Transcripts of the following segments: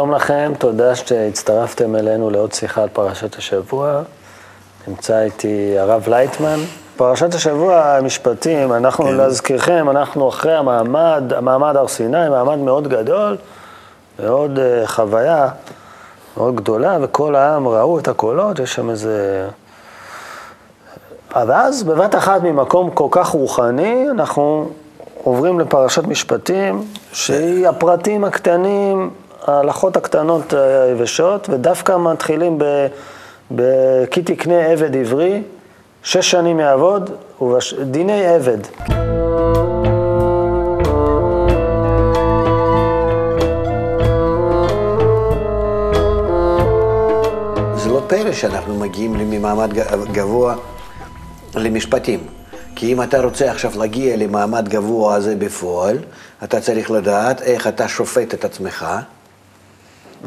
שלום לכם, תודה שהצטרפתם אלינו לעוד שיחה על פרשת השבוע. נמצא איתי הרב לייטמן. פרשת השבוע, המשפטים, אנחנו, כן. להזכירכם, אנחנו אחרי המעמד, המעמד הר סיני, מעמד מאוד גדול, מאוד uh, חוויה מאוד גדולה, וכל העם ראו את הקולות, יש שם איזה... ואז בבת אחת ממקום כל כך רוחני, אנחנו עוברים לפרשת משפטים, שהיא הפרטים הקטנים, ההלכות הקטנות היבשות, ודווקא מתחילים ב... כי תקנה עבד עברי, שש שנים יעבוד, דיני עבד. זה לא פלא שאנחנו מגיעים ממעמד גבוה למשפטים. כי אם אתה רוצה עכשיו להגיע למעמד גבוה הזה בפועל, אתה צריך לדעת איך אתה שופט את עצמך,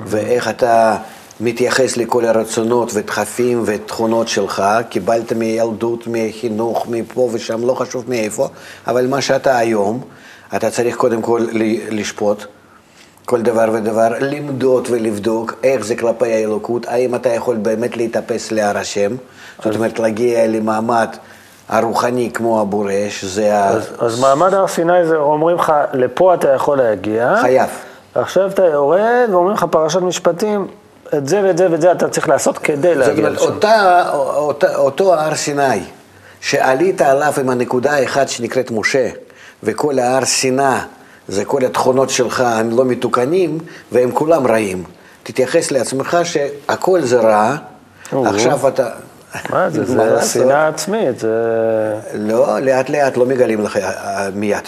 ואיך אתה מתייחס לכל הרצונות ודחפים ותכונות שלך, קיבלת מילדות, מחינוך, מפה ושם, לא חשוב מאיפה, אבל מה שאתה היום, אתה צריך קודם כל לשפוט כל דבר ודבר, למדוד ולבדוק איך זה כלפי האלוקות, האם אתה יכול באמת להתאפס להר השם, זאת אומרת להגיע למעמד הרוחני כמו הבורש, זה אז, ה... אז מעמד הר סיני זה אומרים לך, לפה אתה יכול להגיע. חייב. עכשיו אתה יורד ואומרים לך פרשת משפטים, את זה ואת זה ואת זה אתה צריך לעשות כדי להגיע לשם. זאת אומרת, אותו הר סיני, שעלית עליו עם הנקודה האחת שנקראת משה, וכל ההר סיני, זה כל התכונות שלך הם לא מתוקנים, והם כולם רעים. תתייחס לעצמך שהכל זה רע, עכשיו אתה... מה זה, זה שנאה עצמית, זה... לא, לאט לאט לא מגלים לך אה, מיד.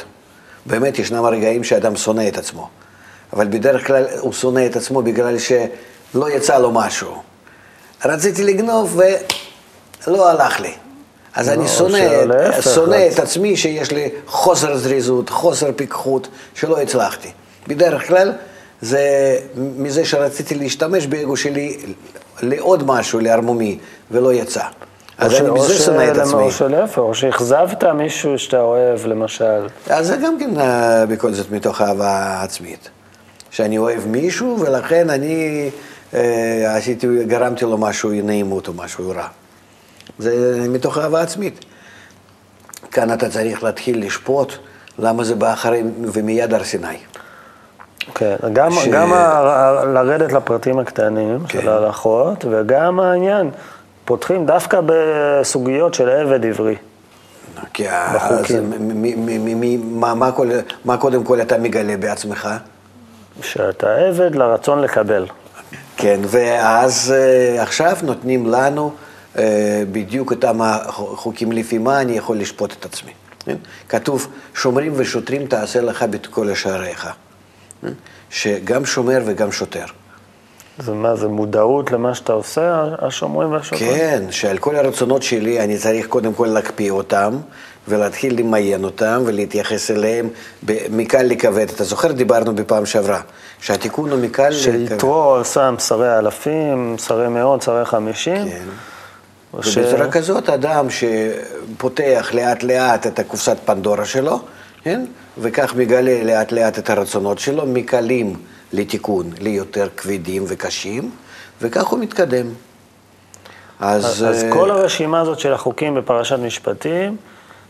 באמת, ישנם הרגעים שאדם שונא את עצמו. אבל בדרך כלל הוא שונא את עצמו בגלל שלא יצא לו משהו. רציתי לגנוב ולא הלך לי. אז אני לא, שונא, שונא את עצמי שיש לי חוסר זריזות, חוסר פיקחות, שלא הצלחתי. בדרך כלל זה מזה שרציתי להשתמש באגו שלי לעוד משהו, לערמומי, ולא יצא. אז אני מזה שונא את עצמי. או שלהפך, או שאכזבת מישהו שאתה אוהב, למשל. אז זה גם כן אה, בכל זאת מתוך אהבה עצמית. שאני אוהב מישהו, ולכן אני אה, עשיתי, גרמתי לו משהו, נעימות או משהו רע. זה מתוך אהבה עצמית. כאן אתה צריך להתחיל לשפוט למה זה בא אחרי ומיד הר סיני. כן, גם, ש... גם ה... לרדת לפרטים הקטנים כן. של ההלכות, וגם העניין, פותחים דווקא בסוגיות של עבד עברי. כי בחוקים. מה, מה, מה קודם כל אתה מגלה בעצמך? שאתה עבד לרצון לקבל. כן, ואז אה, עכשיו נותנים לנו אה, בדיוק אותם החוקים לפי מה אני יכול לשפוט את עצמי. כן? כתוב, שומרים ושוטרים תעשה לך בכל שעריך. שגם שומר וגם שוטר. זה מה, זה מודעות למה שאתה עושה, השומרים והשוטרים? כן, שעל כל הרצונות שלי אני צריך קודם כל להקפיא אותם, ולהתחיל למיין אותם ולהתייחס אליהם מקל לכבד. אתה זוכר, דיברנו בפעם שעברה, שהתיקון הוא מקל לכבד. שיתרו שם שרי אלפים, שרי מאות, שרי חמישים. כן. ש... ובצורה כזאת, אדם שפותח לאט לאט את הקופסת פנדורה שלו, כן? וכך מגלה לאט לאט את הרצונות שלו, מקלים לתיקון ליותר כבדים וקשים, וכך הוא מתקדם. אז, אז, אז כל הרשימה הזאת של החוקים בפרשת משפטים,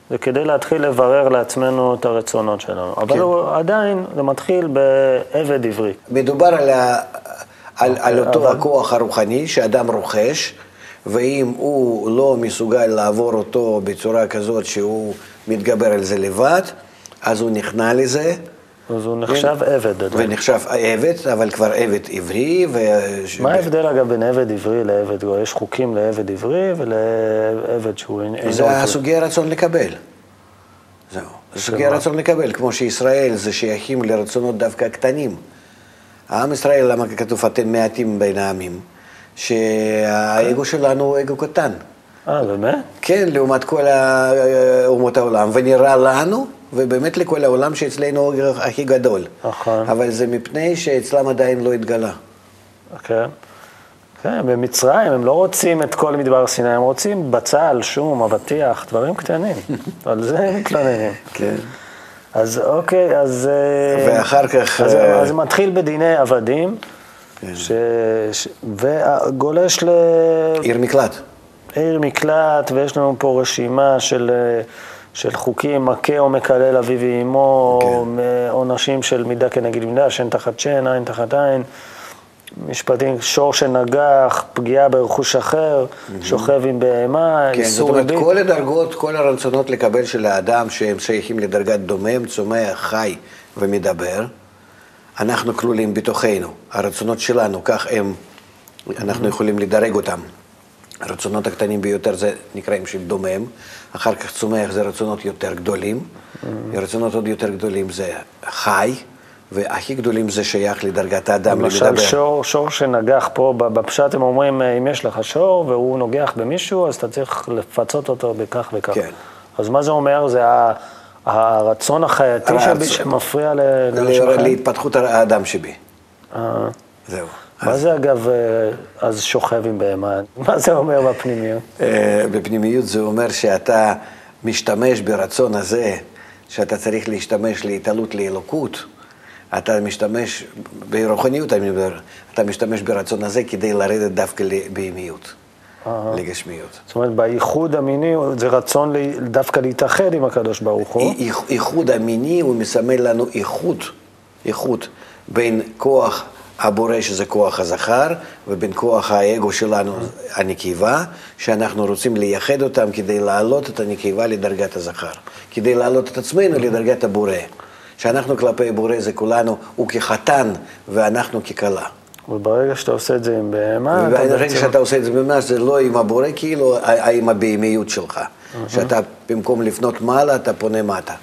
זה כדי להתחיל לברר לעצמנו את הרצונות שלנו. כן. אבל הוא, עדיין זה מתחיל בעבד עברי. מדובר על, ה, על, על אותו אבל... הכוח הרוחני שאדם רוכש, ואם הוא לא מסוגל לעבור אותו בצורה כזאת שהוא מתגבר על זה לבד, אז הוא נכנע לזה. אז הוא נחשב ו... עבד עדיין. ונחשב עבד, אבל כבר עבד עברי. ו... מה ההבדל אגב בין עבד עברי לעבד גוי? יש חוקים לעבד עברי ולעבד שהוא אינו עברי. זה הסוגי הרצון לקבל. זהו. זה סוגי הרצון לקבל, כמו שישראל זה שייכים לרצונות דווקא קטנים. העם ישראל, למה כתוב אתם מעטים בין העמים? שהאגו שלנו הוא אגו קטן. אה, באמת? כן, לעומת כל אומות העולם. ונראה לנו ובאמת לכל העולם שאצלנו הוא הכי גדול. נכון. אבל זה מפני שאצלם עדיין לא התגלה. כן. כן, במצרים הם לא רוצים את כל מדבר סיני, הם רוצים בצל, שום, אבטיח, דברים קטנים. על זה הם מתלוננים. כן. אז אוקיי, אז... אה, ואחר כך... אז, uh... אז מתחיל בדיני עבדים, ש... ש... וגולש ל... עיר מקלט. עיר מקלט, ויש לנו פה רשימה של, אה, של חוקים, מכה או מקלל אביו ואמו, כן. עונשים של מידה כנגד מידה, שן תחת שן, עין תחת עין. משפטים, שור שנגח, פגיעה ברכוש אחר, שוכב עם בהמה, כן, זאת איסור אומרת, ריבית. כל הדרגות, כל הרצונות לקבל של האדם שהם שייכים לדרגת דומם, צומח, חי ומדבר, אנחנו כלולים בתוכנו. הרצונות שלנו, כך הם, אנחנו יכולים לדרג אותם. הרצונות הקטנים ביותר זה נקראים של דומם, אחר כך צומח זה רצונות יותר גדולים, רצונות עוד יותר גדולים זה חי, והכי גדולים זה שייך לדרגת האדם, למשל. שור, שור שנגח פה, בפשט הם אומרים, אה, אם יש לך שור והוא נוגח במישהו, אז אתה צריך לפצות אותו בכך וכך. כן. אז מה זה אומר? זה ה- הרצון החייתי. שבי שמפריע ל-? להתפתחות האדם שבי. אה, זהו. מה זה אגב, אה, אז שוכב עם בהמה? מה זה אומר בפנימיות? אה, בפנימיות זה אומר שאתה משתמש ברצון הזה, שאתה צריך להשתמש להתעלות לאלוקות, אתה משתמש, ברוחניות אני מדבר, אתה משתמש ברצון הזה כדי לרדת דווקא לבהמיות, לגשמיות. זאת אומרת, בייחוד המיני זה רצון דווקא להתאחד עם הקדוש ברוך הוא. איח- איחוד המיני הוא מסמל לנו איכות, איכות בין כוח הבורא שזה כוח הזכר ובין כוח האגו שלנו הנקבה, שאנחנו רוצים לייחד אותם כדי להעלות את הנקבה לדרגת הזכר, כדי להעלות את עצמנו לדרגת הבורא. שאנחנו כלפי בורא זה כולנו, הוא כחתן ואנחנו ככלה. וברגע שאתה עושה את זה עם בהמה, וברגע. שאתה עושה את זה ממש, זה לא עם הבורא, כאילו, עם הבהמיות שלך. שאתה במקום לפנות מעלה, אתה פונה מטה.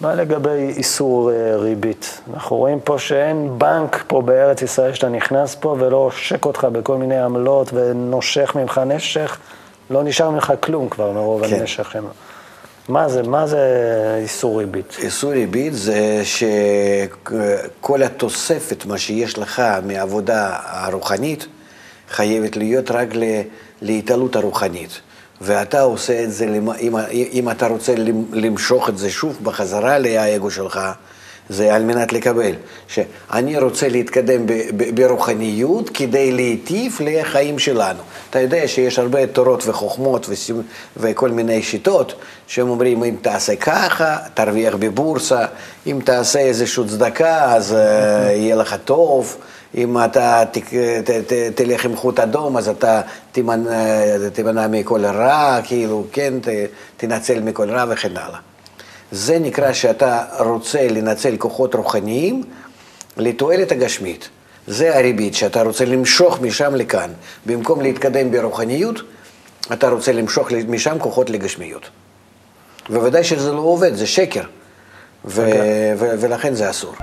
מה לגבי איסור אה, ריבית? אנחנו רואים פה שאין בנק פה בארץ ישראל שאתה נכנס פה ולא עושק אותך בכל מיני עמלות ונושך ממך נשך, לא נשאר ממך כלום כבר מרוב כן. הנשך. מה זה, מה זה איסור ריבית? איסור ריבית זה שכל התוספת, מה שיש לך מהעבודה הרוחנית, חייבת להיות רק להתעלות הרוחנית. ואתה עושה את זה, אם, אם אתה רוצה למ- למשוך את זה שוב בחזרה לאגו שלך, זה על מנת לקבל. שאני רוצה להתקדם ב- ב- ברוחניות כדי להיטיב לחיים שלנו. אתה יודע שיש הרבה תורות וחוכמות וסימ- וכל מיני שיטות שהם אומרים, אם תעשה ככה, תרוויח בבורסה, אם תעשה איזושהי צדקה, אז uh, יהיה לך טוב. אם אתה ת, ת, ת, תלך עם חוט אדום, אז אתה תימנע, תימנע מכל רע, כאילו, כן, ת, תנצל מכל רע וכן הלאה. זה נקרא שאתה רוצה לנצל כוחות רוחניים לתועלת הגשמית. זה הריבית, שאתה רוצה למשוך משם לכאן. במקום להתקדם ברוחניות, אתה רוצה למשוך משם כוחות לגשמיות. בוודאי שזה לא עובד, זה שקר. ו- ו- ולכן זה אסור.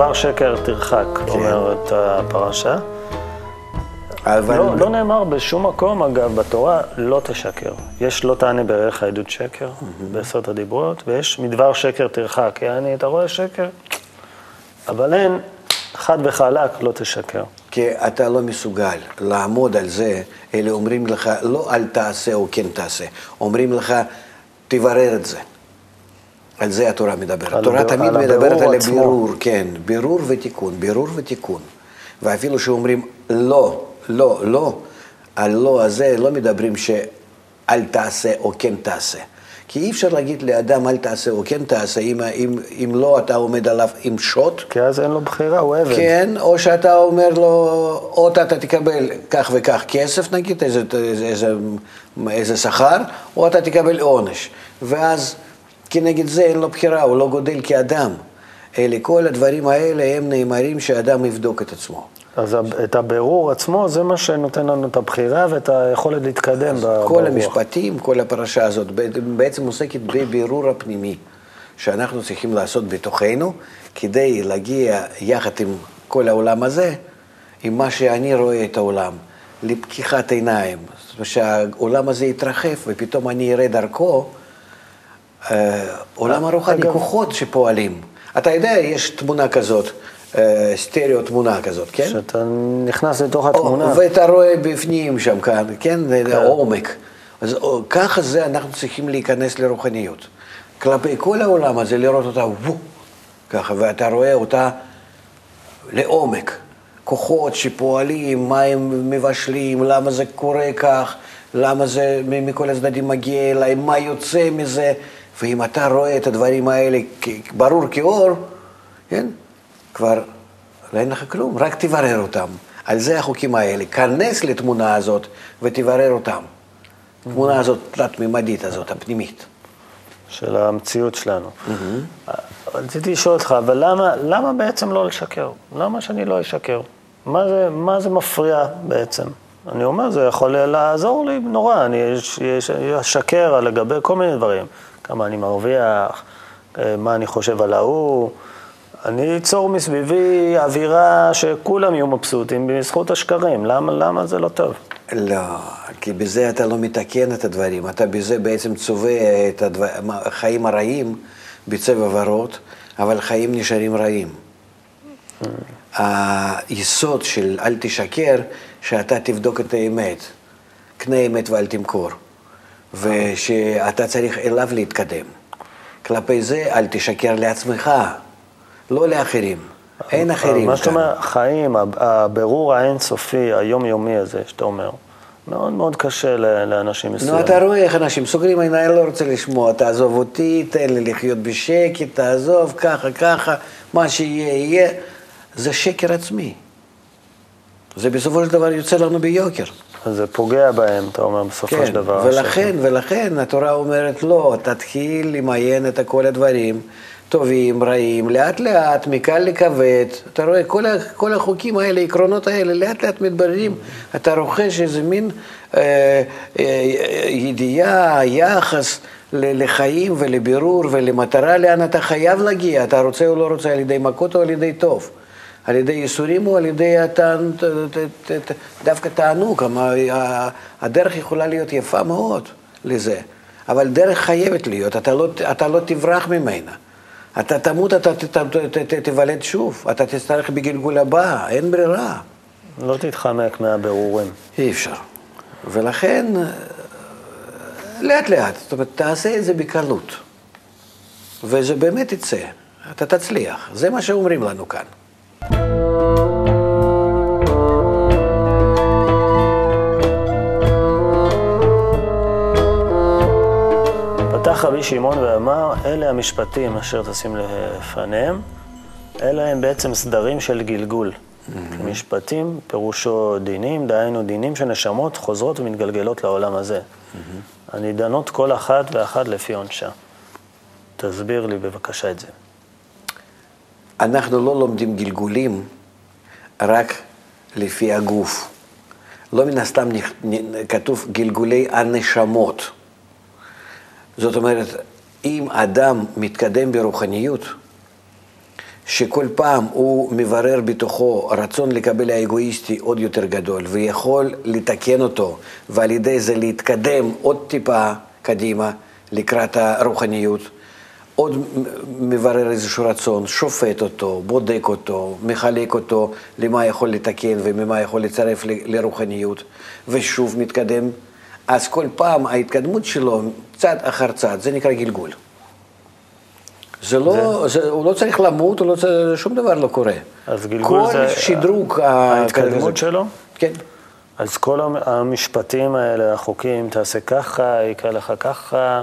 מדבר שקר תרחק, אומרת הפרשה. אבל... לא, לא נאמר בשום מקום, אגב, בתורה, לא תשקר. יש לא תענה בערך העדות שקר, בעשרת הדיברות, ויש מדבר שקר תרחק. יעני, אתה רואה שקר? אבל אין, חד וחלק, לא תשקר. כי אתה לא מסוגל לעמוד על זה, אלא אומרים לך, לא אל תעשה או כן תעשה, אומרים לך, תברר את זה. על זה התורה מדברת. התורה תמיד מדברת על. הבירור, כן, בירור ותיקון, בירור ותיקון. ואפילו שאומרים לא, לא, לא, על לא הזה לא מדברים שאל תעשה או כן תעשה. כי אי אפשר להגיד לאדם אל תעשה או כן תעשה, אם, אם, אם לא אתה עומד עליו עם שוט, כי אז אין לו בחירה, הוא עבד. כן, או שאתה אומר לו, או אתה תקבל כך וכך כסף נגיד, איזה, איזה, איזה, איזה שכר, או אתה תקבל עונש. ואז כנגד זה אין לו בחירה, הוא לא גודל כאדם. אלה, כל הדברים האלה הם נאמרים שאדם יבדוק את עצמו. אז את הבירור עצמו, זה מה שנותן לנו את הבחירה ואת היכולת להתקדם ב- כל ברוח. המשפטים, כל הפרשה הזאת בעצם עוסקת בבירור הפנימי שאנחנו צריכים לעשות בתוכנו כדי להגיע יחד עם כל העולם הזה, עם מה שאני רואה את העולם, לפקיחת עיניים, זאת אומרת שהעולם הזה יתרחב ופתאום אני אראה דרכו אה, עולם הרוחני, אגב- כוחות שפועלים. אתה יודע, יש תמונה כזאת, אה, סטריאו תמונה כזאת, כן? כשאתה נכנס לתוך או, התמונה, ואתה רואה בפנים שם כאן, כן, העומק. אז או, ככה זה אנחנו צריכים להיכנס לרוחניות. כלפי כל העולם הזה, לראות אותה וו, ככה, ואתה רואה אותה לעומק. כוחות שפועלים, מה הם מבשלים, למה זה קורה כך, למה זה מכל הצדדים מגיע אליי, מה יוצא מזה, ואם אתה רואה את הדברים האלה ברור כאור, כן, כבר לא אין לך כלום, רק תברר אותם. על זה החוקים האלה. כנס לתמונה הזאת ותברר אותם. התמונה הזאת, תלת-ממדית הזאת, הפנימית. של המציאות שלנו. Mm-hmm. רציתי לשאול אותך, אבל למה, למה בעצם לא לשקר? למה שאני לא אשקר? מה זה, מה זה מפריע בעצם? אני אומר, זה יכול לעזור לי נורא, אני אשקר לגבי כל מיני דברים. כמה אני מרוויח, אה, מה אני חושב על ההוא. אני אצור מסביבי אווירה שכולם יהיו מבסוטים בזכות השקרים. למה, למה זה לא טוב? לא, כי בזה אתה לא מתקן את הדברים. אתה בזה בעצם צובע את הדבר... החיים הרעים בצבע ורוד, אבל חיים נשארים רעים. היסוד של אל תשקר, שאתה תבדוק את האמת. קנה אמת ואל תמכור. ושאתה צריך אליו להתקדם. כלפי זה אל תשקר לעצמך, לא לאחרים. אין אחרים. מה זאת אומרת, חיים, הבירור האינסופי, היומיומי הזה, שאתה אומר, מאוד מאוד קשה לאנשים מסוימים. נו, אתה רואה איך אנשים סוגרים עיניים, לא רוצה לשמוע, תעזוב אותי, תן לי לחיות בשקט, תעזוב, ככה, ככה, מה שיהיה, יהיה. זה שקר עצמי. זה בסופו של דבר יוצא לנו ביוקר. זה פוגע בהם, אתה אומר, בסופו כן, של דבר. ולכן, השקר. ולכן התורה אומרת, לא, תתחיל למיין את כל הדברים. טובים, רעים, לאט לאט, מקל לכבד. אתה רואה, כל, כל החוקים האלה, העקרונות האלה, לאט לאט מתבררים. אתה רוכש איזה מין אה, אה, ידיעה, יחס לחיים ולבירור ולמטרה לאן אתה חייב להגיע. אתה רוצה או לא רוצה, על ידי מכות או על ידי טוב. על ידי ייסורים או על ידי. דווקא תענוג. הדרך יכולה להיות יפה מאוד לזה. אבל דרך חייבת להיות, אתה לא, אתה לא תברח ממנה. אתה תמות, אתה תיוולד שוב, אתה תצטרך בגלגול הבא, אין ברירה. לא תתחמק מהבירורים. אי אפשר. ולכן, לאט לאט, זאת אומרת, תעשה את זה בקלות. וזה באמת יצא, אתה תצליח. זה מה שאומרים לנו כאן. פתח רבי שמעון ואמר, אלה המשפטים אשר תשים לפניהם, אלה הם בעצם סדרים של גלגול. Mm-hmm. משפטים, פירושו דינים, דהיינו דינים שנשמות חוזרות ומתגלגלות לעולם הזה. Mm-hmm. הנידנות כל אחת ואחת לפי עונשה. תסביר לי בבקשה את זה. אנחנו לא לומדים גלגולים רק לפי הגוף. לא מן הסתם כתוב גלגולי הנשמות. זאת אומרת, אם אדם מתקדם ברוחניות, שכל פעם הוא מברר בתוכו רצון לקבל האגואיסטי עוד יותר גדול, ויכול לתקן אותו, ועל ידי זה להתקדם עוד טיפה קדימה לקראת הרוחניות, עוד מברר איזשהו רצון, שופט אותו, בודק אותו, מחלק אותו למה יכול לתקן וממה יכול לצרף לרוחניות, ושוב מתקדם אז כל פעם ההתקדמות שלו, צעד אחר צעד, זה נקרא גלגול. זה לא, זה... זה, הוא לא צריך למות, לא צריך, שום דבר לא קורה. אז גלגול כל זה... כל שדרוג... ההתקדמות שלו? כן. אז כל המשפטים האלה, החוקים, תעשה ככה, יקרה לך ככה,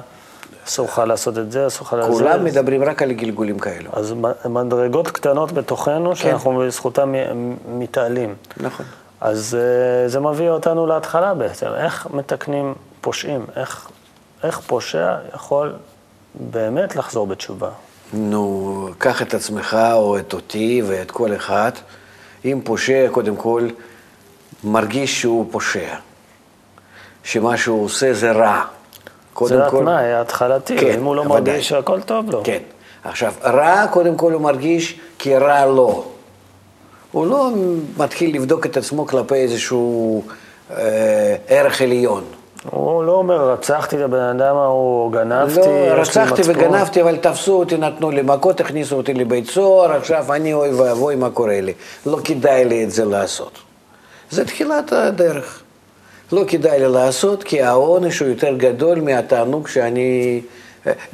אסור לך לעשות את זה, אסור לך לעשות את זה. כולם מדברים רק על גלגולים כאלו. אז מדרגות קטנות בתוכנו, כן. שאנחנו בזכותם מתעלים. נכון. אז uh, זה מביא אותנו להתחלה בעצם, איך מתקנים פושעים, איך, איך פושע יכול באמת לחזור בתשובה. נו, קח את עצמך או את אותי ואת כל אחד. אם פושע, קודם כל, מרגיש שהוא פושע. שמה שהוא עושה זה רע. זה כל... התנאי ההתחלתי, כן, אם הוא לא מרגיש שהכל טוב לו. כן. עכשיו, רע, קודם כל הוא מרגיש כי רע לו. הוא לא מתחיל לבדוק את עצמו כלפי איזשהו אה, ערך עליון. הוא לא אומר, רצחתי את הבן אדם ההוא, גנבתי, לא, רצחתי וגנבתי, אבל תפסו אותי, נתנו לי מכות, הכניסו אותי לבית סוהר, עכשיו אני אוי ואבוי, מה קורה לי? לא כדאי לי את זה לעשות. זה תחילת הדרך. לא כדאי לי לעשות, כי העונש הוא יותר גדול מהתענוג שאני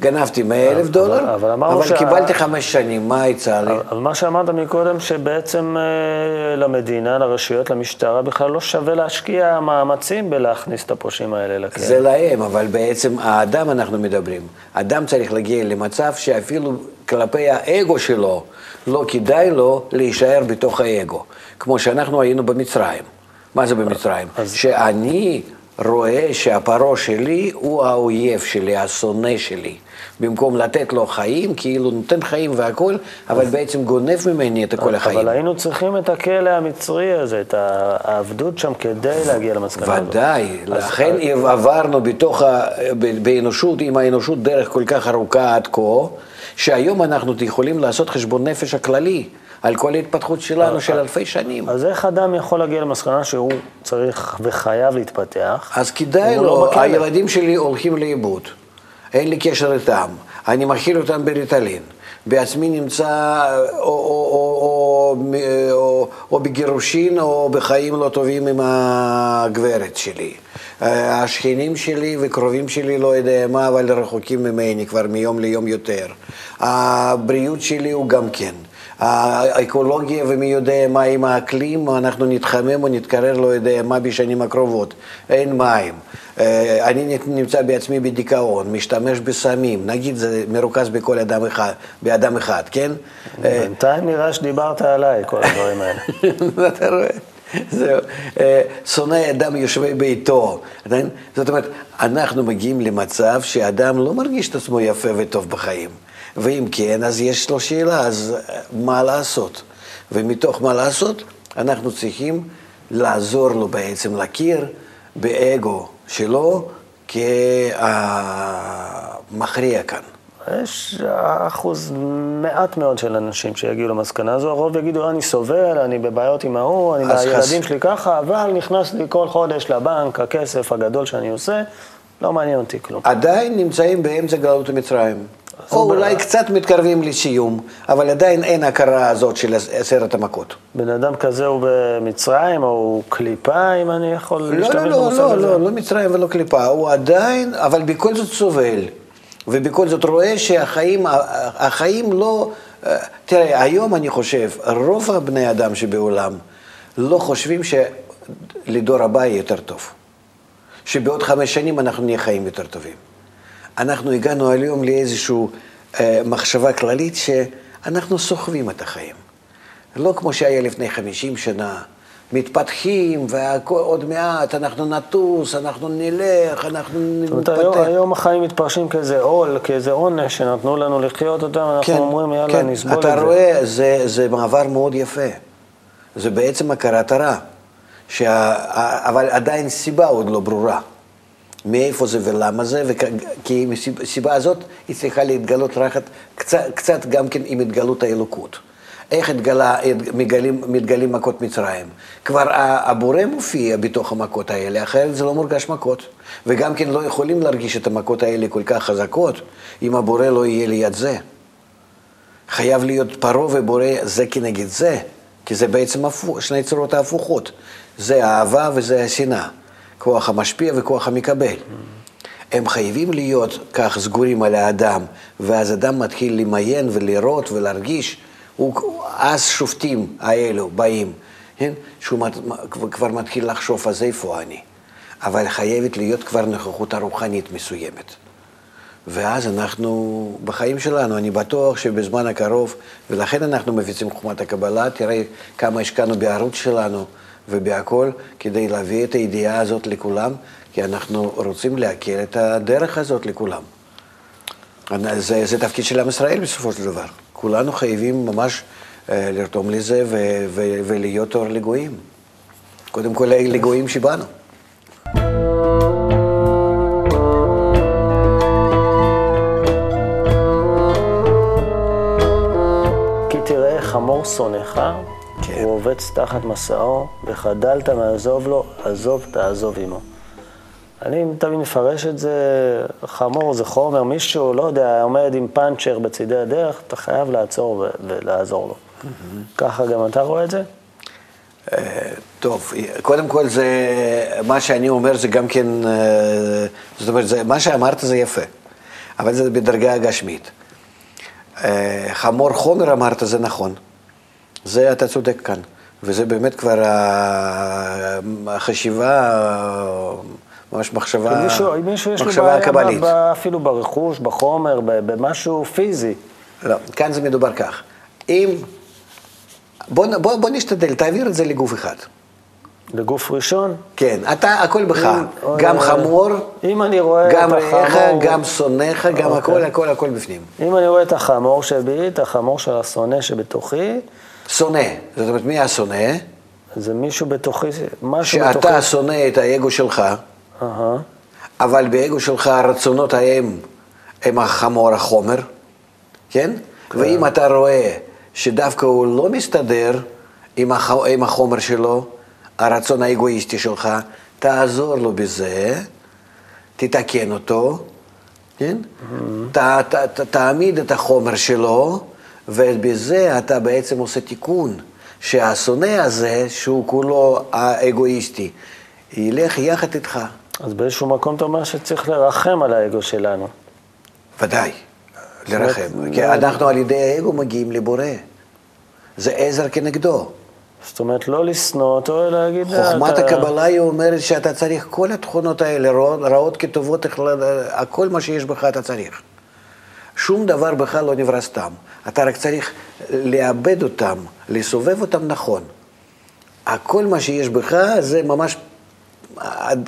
גנבתי 100 אלף דולר, אבל אמרנו אבל שה- קיבלתי חמש שנים, מה יצא לי? אבל מה שאמרת מקודם, שבעצם אה, למדינה, לרשויות, למשטרה, בכלל לא שווה להשקיע מאמצים בלהכניס את הפושעים האלה לכלא. זה להם, אבל בעצם האדם אנחנו מדברים. אדם צריך להגיע למצב שאפילו כלפי האגו שלו, לא כדאי לו להישאר בתוך האגו. כמו שאנחנו היינו במצרים. מה זה במצרים? אז- שאני רואה שהפרעה שלי הוא האויב שלי, השונא שלי. במקום לתת לו חיים, כאילו נותן חיים והכול, אבל בעצם גונב ממני את כל החיים. אבל היינו צריכים את הכלא המצרי הזה, את העבדות שם, כדי להגיע למסקנה הזאת. ודאי, לכן עברנו בתוך, ה... באנושות, עם האנושות דרך כל כך ארוכה עד כה, שהיום אנחנו יכולים לעשות חשבון נפש הכללי על כל ההתפתחות שלנו של אלפי שנים. אז איך אדם יכול להגיע למסקנה שהוא צריך וחייב להתפתח? אז כדאי לא לו, בכלא. הילדים שלי הולכים לאיבוד, אין לי קשר איתם, אני מאכיל אותם בריטלין, בעצמי נמצא או, או, או, או, או, או בגירושין או בחיים לא טובים עם הגברת שלי. אה, השכנים שלי וקרובים שלי לא יודע מה, אבל רחוקים ממני כבר מיום ליום יותר. הבריאות שלי הוא גם כן. האקולוגיה ומי יודע מה עם האקלים, אנחנו נתחמם או נתקרר לא יודע מה בשנים הקרובות, אין מים. אה, אני נמצא בעצמי בדיכאון, משתמש בסמים, נגיד זה מרוכז בכל אדם אחד, באדם אחד, כן? אה, בינתיים נראה שדיברת עליי, כל הדברים האלה. אתה רואה? זהו. אה, שונא אדם יושבי ביתו. זאת אומרת, אנחנו מגיעים למצב שאדם לא מרגיש את עצמו יפה וטוב בחיים. ואם כן, אז יש לו שאלה, אז אה, מה לעשות? ומתוך מה לעשות, אנחנו צריכים לעזור לו בעצם להכיר באגו שלו כמכריע כאן. יש אחוז מעט מאוד של אנשים שיגיעו למסקנה הזו, הרוב יגידו, אני סובל, אני בבעיות עם ההוא, אני אז והילדים חס- שלי ככה, אבל נכנס לי כל חודש לבנק הכסף הגדול שאני עושה, לא מעניין אותי כלום. עדיין נמצאים באמצע גלות מצרים. או ב- אולי קצת מתקרבים לסיום, אבל עדיין אין הכרה הזאת של עשרת המכות. בן אדם כזה הוא במצרים, או הוא קליפה, אם אני יכול לא, להשתמש לא, לא, במושג לא, הזה? לא, לא מצרים ולא קליפה, הוא עדיין, אבל בכל זאת סובל. ובכל זאת רואה שהחיים, החיים לא... תראה, היום אני חושב, רוב הבני אדם שבעולם לא חושבים שלדור הבא יהיה יותר טוב. שבעוד חמש שנים אנחנו נהיה חיים יותר טובים. אנחנו הגענו היום לאיזושהי אה, מחשבה כללית שאנחנו סוחבים את החיים. לא כמו שהיה לפני 50 שנה, מתפתחים, ועוד מעט אנחנו נטוס, אנחנו נלך, אנחנו זאת אומרת, היום, נתפתח. היום החיים מתפרשים כאיזה עול, כאיזה עונש שנתנו לנו לחיות אותם, אנחנו אומרים, יאללה, כן, נסבול אתה את זה. רואה, זה, זה מעבר מאוד יפה. זה בעצם הכרת הרע. שה... אבל עדיין סיבה עוד לא ברורה. מאיפה זה ולמה זה, וכ... כי הסיבה הזאת היא צריכה להתגלות רק קצת, קצת גם כן עם התגלות האלוקות. איך התגלה, מגלים, מתגלים מכות מצרים? כבר הבורא מופיע בתוך המכות האלה, אחרת זה לא מורגש מכות. וגם כן לא יכולים להרגיש את המכות האלה כל כך חזקות, אם הבורא לא יהיה ליד זה. חייב להיות פרעה ובורא זה כנגד זה, כי זה בעצם הפוך, שני צורות ההפוכות. זה האהבה וזה השנאה. כוח המשפיע וכוח המקבל. הם חייבים להיות כך סגורים על האדם, ואז אדם מתחיל למיין ולראות ולהרגיש, הוא, אז שופטים האלו באים, כן? שהוא מת, כבר מתחיל לחשוב, אז איפה אני? אבל חייבת להיות כבר נוכחות הרוחנית מסוימת. ואז אנחנו, בחיים שלנו, אני בטוח שבזמן הקרוב, ולכן אנחנו מפיצים חוכמת הקבלה, תראה כמה השקענו בערוץ שלנו ובהכל, כדי להביא את הידיעה הזאת לכולם, כי אנחנו רוצים להכיר את הדרך הזאת לכולם. זה, זה תפקיד של עם ישראל בסופו של דבר. כולנו חייבים ממש אה, לרתום לזה ו- ו- ולהיות אור לגויים. קודם כל לגויים שבאנו. כי תראה חמור שונאך, כן. הוא עובץ תחת מסעו, וחדלת מעזוב לו, עזוב תעזוב עמו. אני תמיד מפרש את זה, חמור זה חומר, מישהו, לא יודע, עומד עם פאנצ'ר בצידי הדרך, אתה חייב לעצור ו- ולעזור לו. ככה גם אתה רואה את זה? טוב, קודם כל זה, מה שאני אומר זה גם כן, אה, זאת אומרת, זה, מה שאמרת זה יפה. אבל זה בדרגה הגשמית. אה, חמור חומר אמרת, זה נכון. זה אתה צודק כאן. וזה באמת כבר החשיבה, ממש מחשבה, מישהו, מישהו יש מחשבה לו בעיה ב, אפילו ברכוש, בחומר, במשהו פיזי. לא, כאן זה מדובר כך. אם... בוא, בוא, בוא נשתדל, תעביר את זה לגוף אחד. לגוף ראשון? כן, אתה, הכל בך. אם, גם חמור, אם אני רואה גם רעך, גם שונאיך, גם אוקיי. הכל, הכל, הכל בפנים. אם אני רואה את החמור שבי, את החמור של השונא שבתוכי, שונא. זאת אומרת, מי השונא? זה מישהו בתוכי, משהו שאתה בתוכי. שאתה שונא את האגו שלך, uh-huh. אבל באגו שלך הרצונות ההם הם החמור, החומר, כן? כן? ואם אתה רואה שדווקא הוא לא מסתדר עם, הח... עם החומר שלו, הרצון האגואיסטי שלך, תעזור לו בזה, תתקן אותו, כן? Mm-hmm. ת, ת, ת, תעמיד את החומר שלו, ובזה אתה בעצם עושה תיקון, שהשונא הזה, שהוא כולו האגואיסטי, ילך יחד איתך. אז באיזשהו מקום אתה אומר שצריך לרחם על האגו שלנו. ודאי, לרחם. כי אנחנו על ידי האגו מגיעים לבורא. זה עזר כנגדו. זאת אומרת, לא לשנוא אותו, אלא להגיד... חוכמת אתה... הקבלה היא אומרת שאתה צריך כל התכונות האלה, רעות כטובות, הכל מה שיש בך אתה צריך. שום דבר בך לא נברא סתם. אתה רק צריך לאבד אותם, לסובב אותם נכון. הכל מה שיש בך זה ממש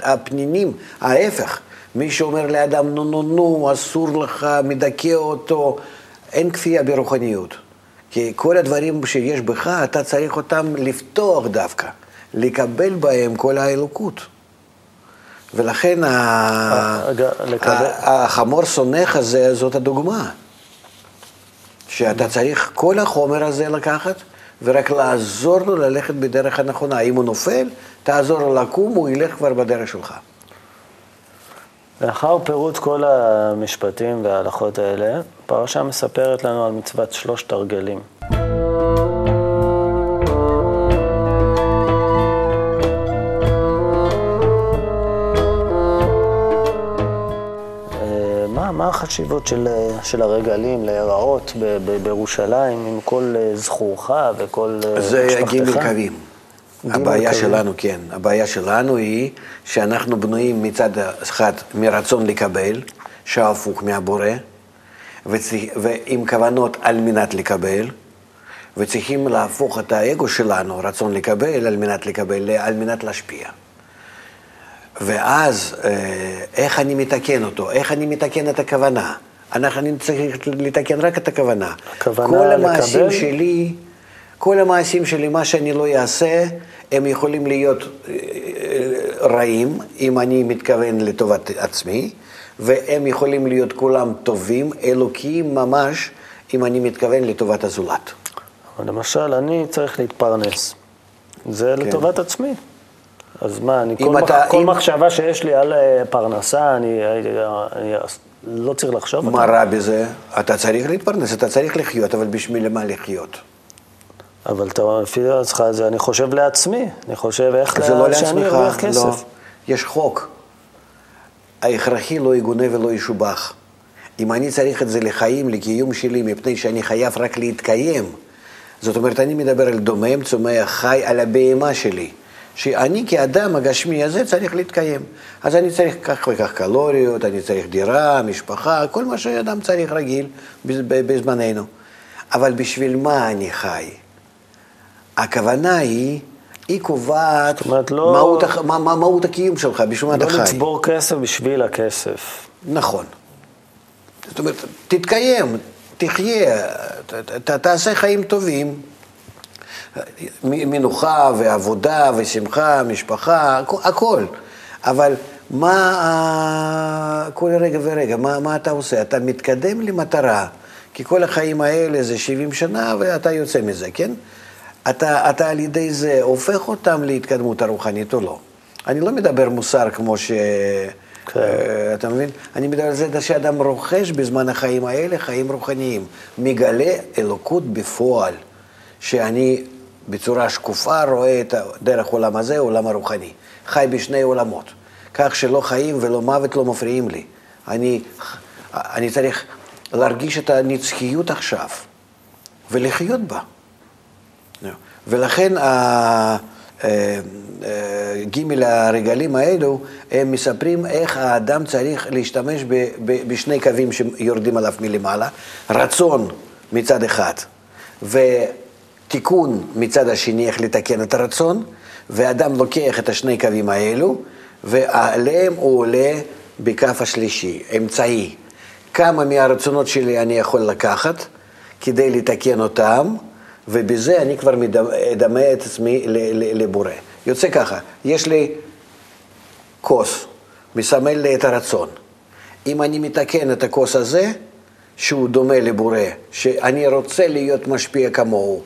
הפנינים, ההפך. מי שאומר לאדם, נו, נו, נו, אסור לך, מדכא אותו, אין כפייה ברוחניות. כי כל הדברים שיש בך, אתה צריך אותם לפתוח דווקא, לקבל בהם כל האלוקות. ולכן אה, החמור שונאך הזה, זאת הדוגמה. שאתה צריך כל החומר הזה לקחת, ורק לעזור לו ללכת בדרך הנכונה. אם הוא נופל, תעזור לו לקום, הוא ילך כבר בדרך שלך. לאחר פירוט כל המשפטים וההלכות האלה, הפרשה מספרת לנו על מצוות שלושת הרגלים. מה החשיבות של, של הרגלים להיראות בירושלים עם כל אה, זכורך וכל אה, משפחתך? זה גימל קווים. הבעיה. שלנו, כן. הבעיה שלנו היא שאנחנו בנויים מצד אחד מרצון לקבל, שהפוך מהבורא, וצריך, ועם כוונות על מנת לקבל, וצריכים להפוך את האגו שלנו, רצון לקבל, על מנת לקבל, על מנת להשפיע. ואז אה, איך אני מתקן אותו? איך אני מתקן את הכוונה? אנחנו, צריך לתקן רק את הכוונה. הכוונה כל המעשים לקבל? שלי, כל המעשים שלי, מה שאני לא אעשה, הם יכולים להיות אה, רעים, אם אני מתכוון לטובת עצמי, והם יכולים להיות כולם טובים, אלוקיים ממש, אם אני מתכוון לטובת הזולת. למשל, אני צריך להתפרנס. זה כן. לטובת עצמי. אז מה, אני, כל, אתה, מח... כל אם... מחשבה שיש לי על אה, פרנסה, אני, אני, אני לא צריך לחשוב. מה רע בזה? אתה צריך להתפרנס, אתה צריך לחיות, אבל בשביל מה לחיות? אבל אתה, לפי דעתך, אני חושב לעצמי, אני חושב איך זה לה... לא שאני ארוויח כסף. לא. יש חוק. ההכרחי לא יגונה ולא ישובח. אם אני צריך את זה לחיים, לקיום שלי, מפני שאני חייב רק להתקיים, זאת אומרת, אני מדבר על דומם, צומח, חי, על הבהמה שלי. שאני כאדם הגשמי הזה צריך להתקיים. אז אני צריך כך וכך קלוריות, אני צריך דירה, משפחה, כל מה שאדם צריך רגיל בזמננו. אבל בשביל מה אני חי? הכוונה היא, היא קובעת אומרת, לא... מהות, מה, מה, מהות הקיום שלך, בשביל מה לא אתה חי. לא לצבור כסף בשביל הכסף. נכון. זאת אומרת, תתקיים, תחיה, ת, ת, תעשה חיים טובים. מנוחה ועבודה ושמחה, משפחה, הכל. אבל מה כל רגע ורגע, מה, מה אתה עושה? אתה מתקדם למטרה, כי כל החיים האלה זה 70 שנה ואתה יוצא מזה, כן? אתה, אתה על ידי זה הופך אותם להתקדמות הרוחנית או לא. אני לא מדבר מוסר כמו ש... כן. Uh, אתה מבין? אני מדבר על זה שאדם רוכש בזמן החיים האלה חיים רוחניים, מגלה אלוקות בפועל, שאני בצורה שקופה רואה את דרך עולם הזה, עולם הרוחני. חי בשני עולמות. כך שלא חיים ולא מוות לא מפריעים לי. אני, אני צריך להרגיש את הנצחיות עכשיו ולחיות בה. ולכן ה- אה, אה, הרגלים האלו, הם מספרים איך האדם צריך להשתמש בשני קווים שיורדים עליו מלמעלה, רצון מצד אחד ותיקון מצד השני, איך לתקן את הרצון, ואדם לוקח את השני קווים האלו, ועליהם הוא עולה בקו השלישי, אמצעי. כמה מהרצונות שלי אני יכול לקחת כדי לתקן אותם, ובזה אני כבר אדמה את עצמי לבורא. יוצא ככה, יש לי כוס, מסמל לי את הרצון. אם אני מתקן את הכוס הזה, שהוא דומה לבורא, שאני רוצה להיות משפיע כמוהו,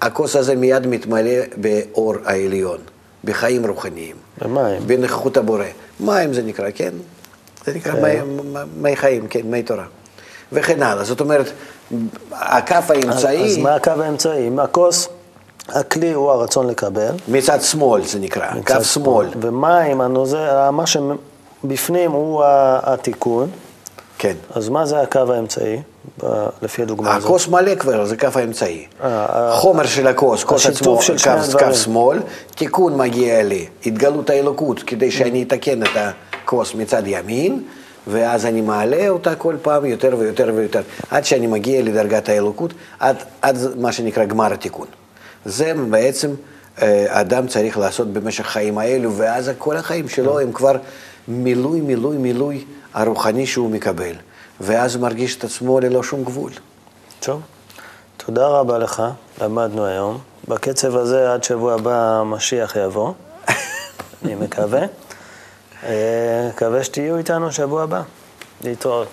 הכוס הזה מיד מתמלא באור העליון, בחיים רוחניים. במים. בנוכחות הבורא. מים זה נקרא, כן? זה נקרא. מי, מי חיים, כן, מי תורה. וכן הלאה. זאת אומרת, הכף האמצעי, אז מה הקו האמצעי? אם הכוס, הכלי הוא הרצון לקבל. מצד שמאל זה נקרא, כף שמאל. ומים, הנוזל, מה שבפנים הוא התיקון. כן. אז מה זה הקו האמצעי, לפי הדוגמה הזאת? הכוס מלא כבר, זה כף האמצעי. אה, חומר של הכוס, כוס עצמו, של. כף שמאל, תיקון מגיע לי, התגלות האלוקות, כדי שאני אתקן את הכוס מצד ימין, ואז אני מעלה אותה כל פעם יותר ויותר ויותר, עד שאני מגיע לדרגת האלוקות, עד, עד מה שנקרא גמר התיקון. זה בעצם אה, אדם צריך לעשות במשך חיים האלו, ואז כל החיים שלו הם כבר מילוי, מילוי, מילוי הרוחני שהוא מקבל, ואז הוא מרגיש את עצמו ללא שום גבול. טוב, תודה רבה לך, למדנו היום. בקצב הזה, עד שבוע הבא המשיח יבוא, אני מקווה. אה, מקווה שתהיו איתנו שבוע הבא. להתראות.